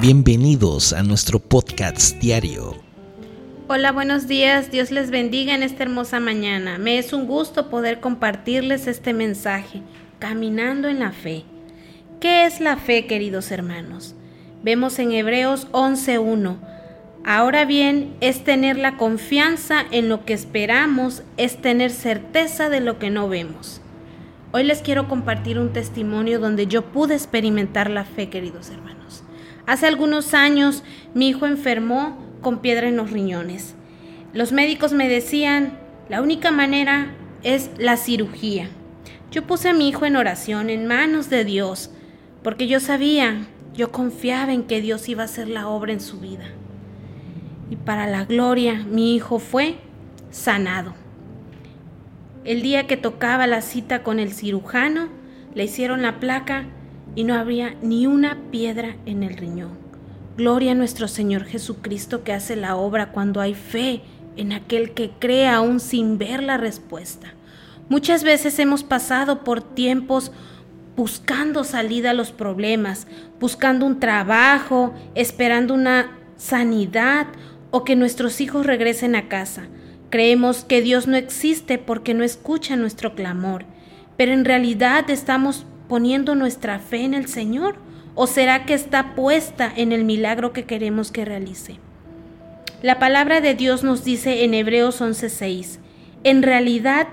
Bienvenidos a nuestro podcast diario. Hola, buenos días. Dios les bendiga en esta hermosa mañana. Me es un gusto poder compartirles este mensaje, Caminando en la Fe. ¿Qué es la fe, queridos hermanos? Vemos en Hebreos 11.1. Ahora bien, es tener la confianza en lo que esperamos, es tener certeza de lo que no vemos. Hoy les quiero compartir un testimonio donde yo pude experimentar la fe, queridos hermanos. Hace algunos años mi hijo enfermó con piedra en los riñones. Los médicos me decían, la única manera es la cirugía. Yo puse a mi hijo en oración, en manos de Dios, porque yo sabía, yo confiaba en que Dios iba a hacer la obra en su vida. Y para la gloria, mi hijo fue sanado. El día que tocaba la cita con el cirujano, le hicieron la placa y no había ni una piedra en el riñón. Gloria a nuestro Señor Jesucristo que hace la obra cuando hay fe en aquel que cree aún sin ver la respuesta. Muchas veces hemos pasado por tiempos buscando salida a los problemas, buscando un trabajo, esperando una sanidad o que nuestros hijos regresen a casa. Creemos que Dios no existe porque no escucha nuestro clamor, pero en realidad estamos poniendo nuestra fe en el Señor ¿O será que está puesta en el milagro que queremos que realice? La palabra de Dios nos dice en Hebreos 11:6, en realidad,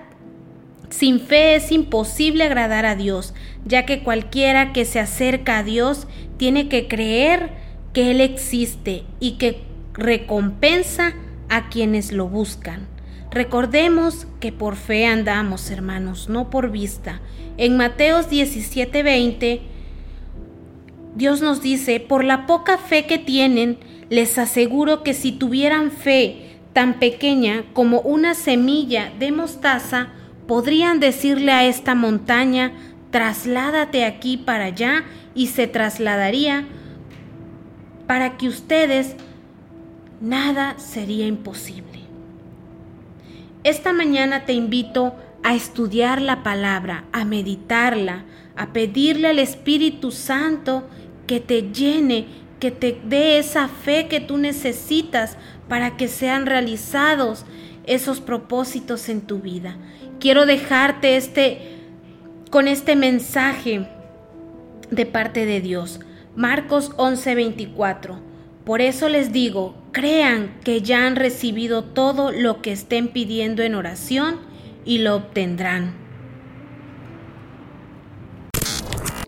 sin fe es imposible agradar a Dios, ya que cualquiera que se acerca a Dios tiene que creer que Él existe y que recompensa a quienes lo buscan. Recordemos que por fe andamos, hermanos, no por vista. En Mateos 17:20 Dios nos dice, por la poca fe que tienen, les aseguro que si tuvieran fe tan pequeña como una semilla de mostaza, podrían decirle a esta montaña, trasládate aquí para allá y se trasladaría para que ustedes nada sería imposible. Esta mañana te invito a estudiar la palabra, a meditarla, a pedirle al Espíritu Santo que te llene, que te dé esa fe que tú necesitas para que sean realizados esos propósitos en tu vida. Quiero dejarte este con este mensaje de parte de Dios. Marcos 11:24. Por eso les digo, crean que ya han recibido todo lo que estén pidiendo en oración y lo obtendrán.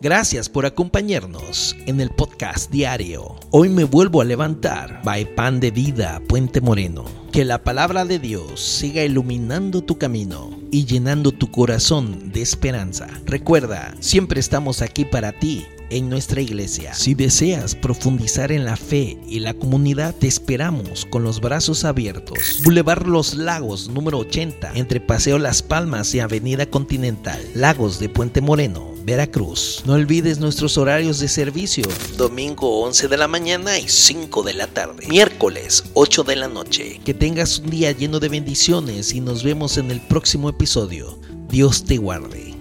Gracias por acompañarnos en el podcast diario. Hoy me vuelvo a levantar. By Pan de Vida, Puente Moreno. Que la palabra de Dios siga iluminando tu camino y llenando tu corazón de esperanza. Recuerda, siempre estamos aquí para ti en nuestra iglesia. Si deseas profundizar en la fe y la comunidad, te esperamos con los brazos abiertos. Boulevard Los Lagos, número 80, entre Paseo Las Palmas y Avenida Continental, Lagos de Puente Moreno. Veracruz. No olvides nuestros horarios de servicio. Domingo 11 de la mañana y 5 de la tarde. Miércoles 8 de la noche. Que tengas un día lleno de bendiciones y nos vemos en el próximo episodio. Dios te guarde.